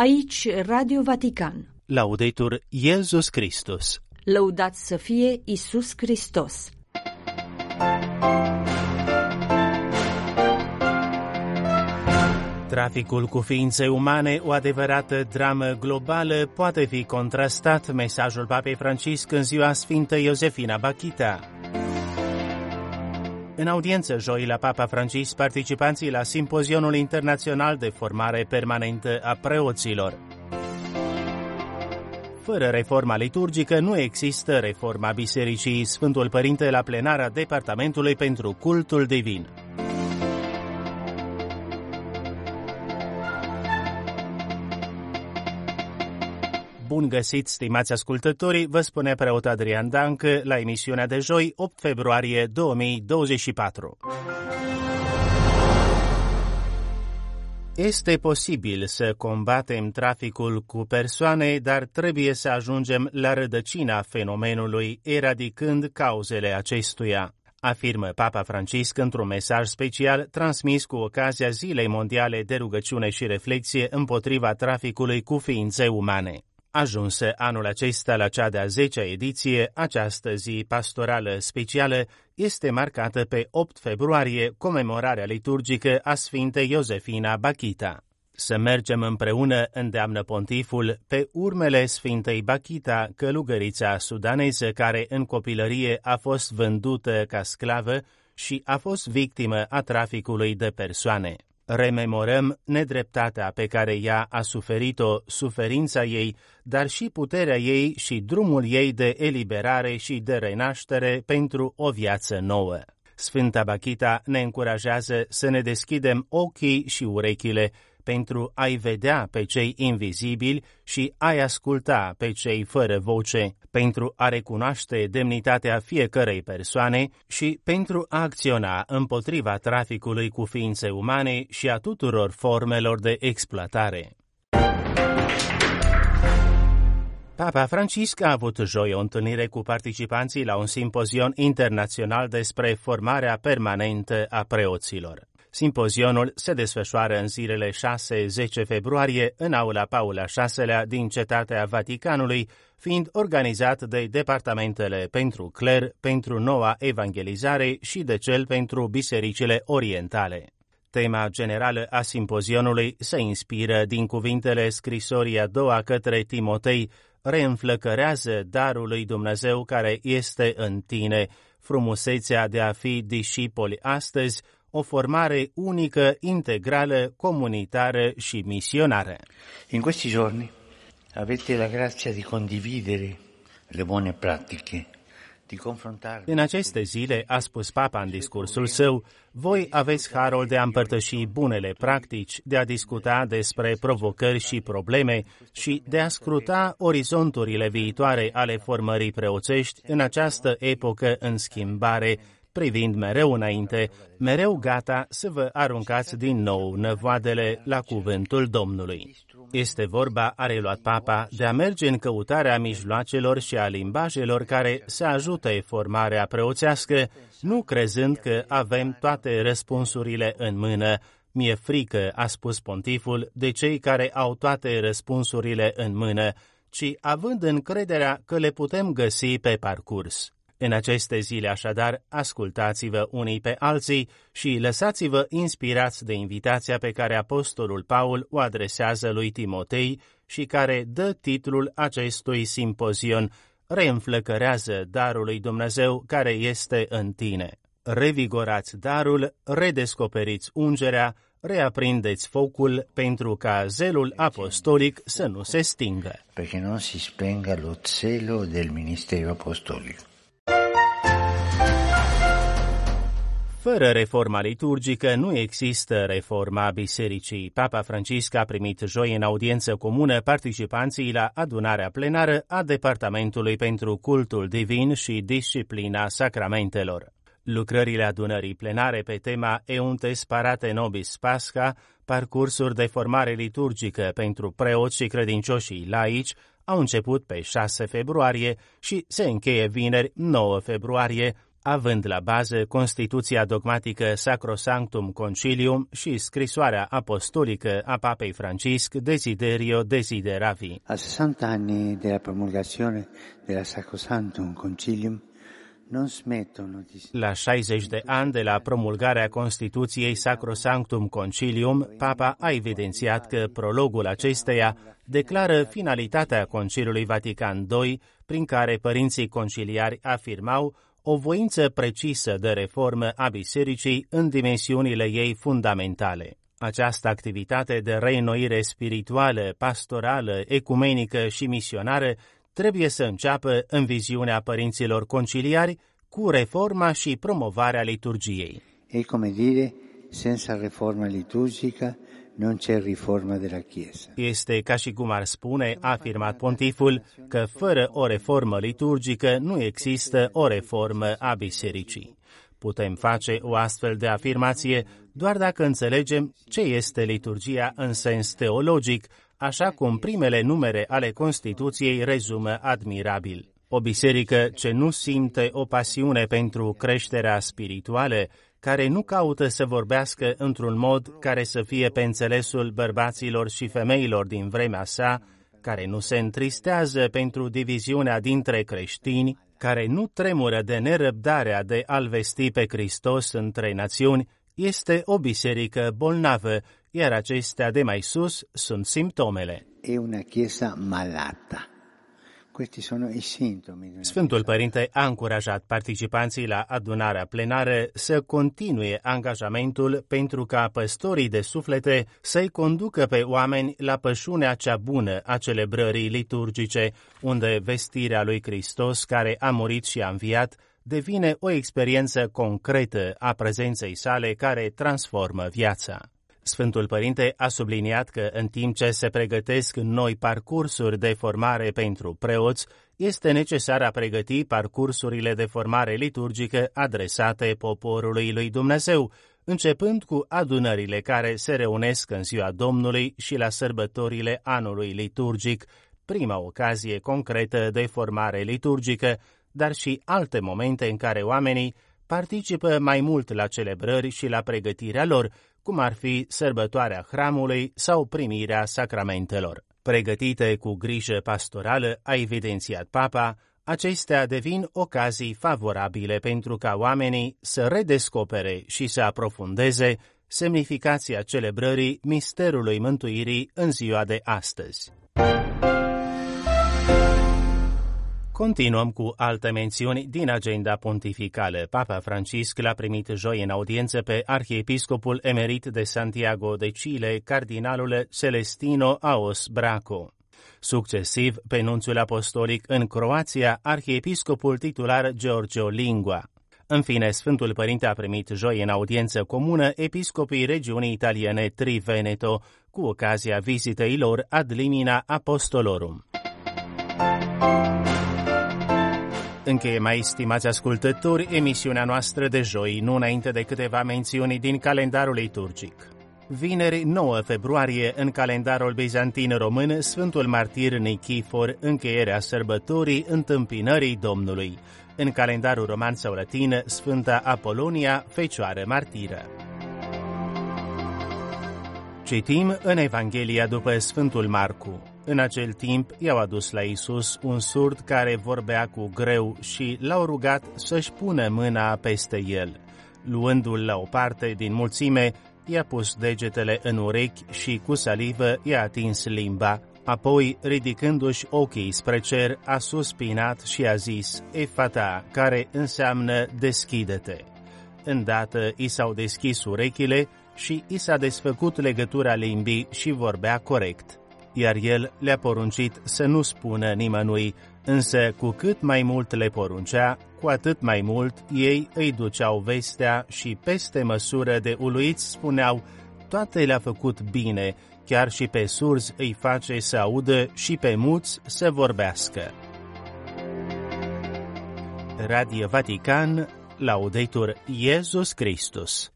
Aici Radio Vatican. Laudetur Iesus Christus. Lăudat să fie Isus Hristos. Traficul cu ființe umane, o adevărată dramă globală, poate fi contrastat mesajul Papei Francisc în ziua Sfântă Iosefina Bachita. În audiență joi la Papa Francis, participanții la Simpozionul Internațional de Formare Permanentă a Preoților. Fără reforma liturgică nu există reforma Bisericii Sfântul Părinte la plenara Departamentului pentru Cultul Divin. Bun găsit, stimați ascultătorii, vă spune preot Adrian Dancă la emisiunea de joi, 8 februarie 2024. Este posibil să combatem traficul cu persoane, dar trebuie să ajungem la rădăcina fenomenului, eradicând cauzele acestuia afirmă Papa Francisc într-un mesaj special transmis cu ocazia Zilei Mondiale de Rugăciune și Reflexie împotriva traficului cu ființe umane. Ajunsă anul acesta la cea de-a 10-a ediție, această zi pastorală specială este marcată pe 8 februarie, comemorarea liturgică a Sfintei Iosefina Bachita. Să mergem împreună, îndeamnă pontiful, pe urmele Sfintei Bachita, călugărița sudaneză care în copilărie a fost vândută ca sclavă și a fost victimă a traficului de persoane rememorăm nedreptatea pe care ea a suferit-o, suferința ei, dar și puterea ei și drumul ei de eliberare și de renaștere pentru o viață nouă. Sfânta Bachita ne încurajează să ne deschidem ochii și urechile pentru a-i vedea pe cei invizibili și a-i asculta pe cei fără voce, pentru a recunoaște demnitatea fiecărei persoane și pentru a acționa împotriva traficului cu ființe umane și a tuturor formelor de exploatare. Papa Francisc a avut joi o întâlnire cu participanții la un simpozion internațional despre formarea permanentă a preoților. Simpozionul se desfășoară în zilele 6-10 februarie în aula Paula VI din Cetatea Vaticanului, fiind organizat de departamentele pentru cler, pentru noua evangelizare și de cel pentru bisericile orientale. Tema generală a simpozionului se inspiră din cuvintele scrisorii a doua către Timotei, reînflăcărează darul lui Dumnezeu care este în tine, frumusețea de a fi discipoli astăzi, o formare unică, integrală, comunitară și misionară. In questi giorni avete la grazia di condividere le buone pratiche în aceste zile, a spus Papa în discursul său, voi aveți harul de a împărtăși bunele practici, de a discuta despre provocări și probleme și de a scruta orizonturile viitoare ale formării preoțești în această epocă în schimbare, privind mereu înainte, mereu gata să vă aruncați din nou năvoadele la cuvântul Domnului. Este vorba, a reluat Papa, de a merge în căutarea mijloacelor și a limbajelor care să ajute formarea preoțească, nu crezând că avem toate răspunsurile în mână. Mi-e frică, a spus pontiful, de cei care au toate răspunsurile în mână, ci având încrederea că le putem găsi pe parcurs. În aceste zile, așadar, ascultați-vă unii pe alții și lăsați-vă inspirați de invitația pe care Apostolul Paul o adresează lui Timotei și care dă titlul acestui simpozion, reînflăcărează darul lui Dumnezeu care este în tine. Revigorați darul, redescoperiți ungerea, reaprindeți focul pentru ca zelul apostolic să nu se stingă. Perché non si spenga lo zelo del ministero apostolico. Fără reforma liturgică nu există reforma bisericii. Papa Francisc a primit joi în audiență comună participanții la adunarea plenară a Departamentului pentru Cultul Divin și Disciplina Sacramentelor. Lucrările adunării plenare pe tema Euntes Parate Nobis Pasca, parcursuri de formare liturgică pentru preoți și credincioșii laici, au început pe 6 februarie și se încheie vineri 9 februarie, având la bază Constituția dogmatică Sacrosanctum Concilium și scrisoarea apostolică a Papei Francisc Desiderio Desideravi. A 60 anni della promulgazione della Sacrosanctum Concilium la 60 de ani de la promulgarea Constituției Sacrosanctum Concilium, Papa a evidențiat că prologul acesteia declară finalitatea Conciliului Vatican II, prin care părinții conciliari afirmau o voință precisă de reformă a bisericii în dimensiunile ei fundamentale. Această activitate de reînnoire spirituală, pastorală, ecumenică și misionară trebuie să înceapă în viziunea părinților conciliari cu reforma și promovarea liturgiei. E come dire, senza reforma liturgica non c'è riforma della Chiesa. Este ca și cum ar spune, a afirmat pontiful, că fără o reformă liturgică nu există o reformă a bisericii. Putem face o astfel de afirmație doar dacă înțelegem ce este liturgia în sens teologic, așa cum primele numere ale Constituției rezumă admirabil. O biserică ce nu simte o pasiune pentru creșterea spirituală, care nu caută să vorbească într-un mod care să fie pe înțelesul bărbaților și femeilor din vremea sa, care nu se întristează pentru diviziunea dintre creștini, care nu tremură de nerăbdarea de a-L vesti pe Hristos între națiuni, este o biserică bolnavă, iar acestea de mai sus sunt simptomele. E una chiesa malata. Sfântul Părinte a încurajat participanții la adunarea plenară să continue angajamentul pentru ca păstorii de suflete să-i conducă pe oameni la pășunea cea bună a celebrării liturgice, unde vestirea lui Hristos, care a murit și a înviat, devine o experiență concretă a prezenței sale care transformă viața. Sfântul Părinte a subliniat că în timp ce se pregătesc noi parcursuri de formare pentru preoți, este necesar a pregăti parcursurile de formare liturgică adresate poporului lui Dumnezeu, începând cu adunările care se reunesc în ziua Domnului și la sărbătorile anului liturgic, prima ocazie concretă de formare liturgică, dar și alte momente în care oamenii participă mai mult la celebrări și la pregătirea lor, cum ar fi sărbătoarea hramului sau primirea sacramentelor. Pregătite cu grijă pastorală, a evidențiat papa, acestea devin ocazii favorabile pentru ca oamenii să redescopere și să aprofundeze semnificația celebrării misterului mântuirii în ziua de astăzi. Continuăm cu alte mențiuni din agenda pontificală. Papa Francisc l-a primit joi în audiență pe arhiepiscopul emerit de Santiago de Chile, cardinalul Celestino Aos Braco. Succesiv, pe nunțul apostolic în Croația, arhiepiscopul titular Giorgio Lingua. În fine, Sfântul Părinte a primit joi în audiență comună episcopii regiunii italiene Triveneto, cu ocazia vizitei lor ad limina apostolorum. Încheie mai stimați ascultători emisiunea noastră de joi, nu înainte de câteva mențiuni din calendarul liturgic. Vineri 9 februarie, în calendarul bizantin român, Sfântul Martir Nichifor, încheierea sărbătorii întâmpinării Domnului. În calendarul roman sau latin, Sfânta Apolonia, Fecioară Martiră. Citim în Evanghelia după Sfântul Marcu. În acel timp i-au adus la Isus un surd care vorbea cu greu și l-au rugat să-și pună mâna peste el. Luându-l la o parte din mulțime, i-a pus degetele în urechi și cu salivă i-a atins limba. Apoi, ridicându-și ochii spre cer, a suspinat și a zis, Efata, care înseamnă deschide-te. Îndată i s-au deschis urechile și i s-a desfăcut legătura limbii și vorbea corect iar el le-a poruncit să nu spună nimănui, însă cu cât mai mult le poruncea, cu atât mai mult ei îi duceau vestea și peste măsură de uluiți spuneau, toate le-a făcut bine, chiar și pe surzi îi face să audă și pe muți să vorbească. Radio Vatican, Laudetur Iesus Christus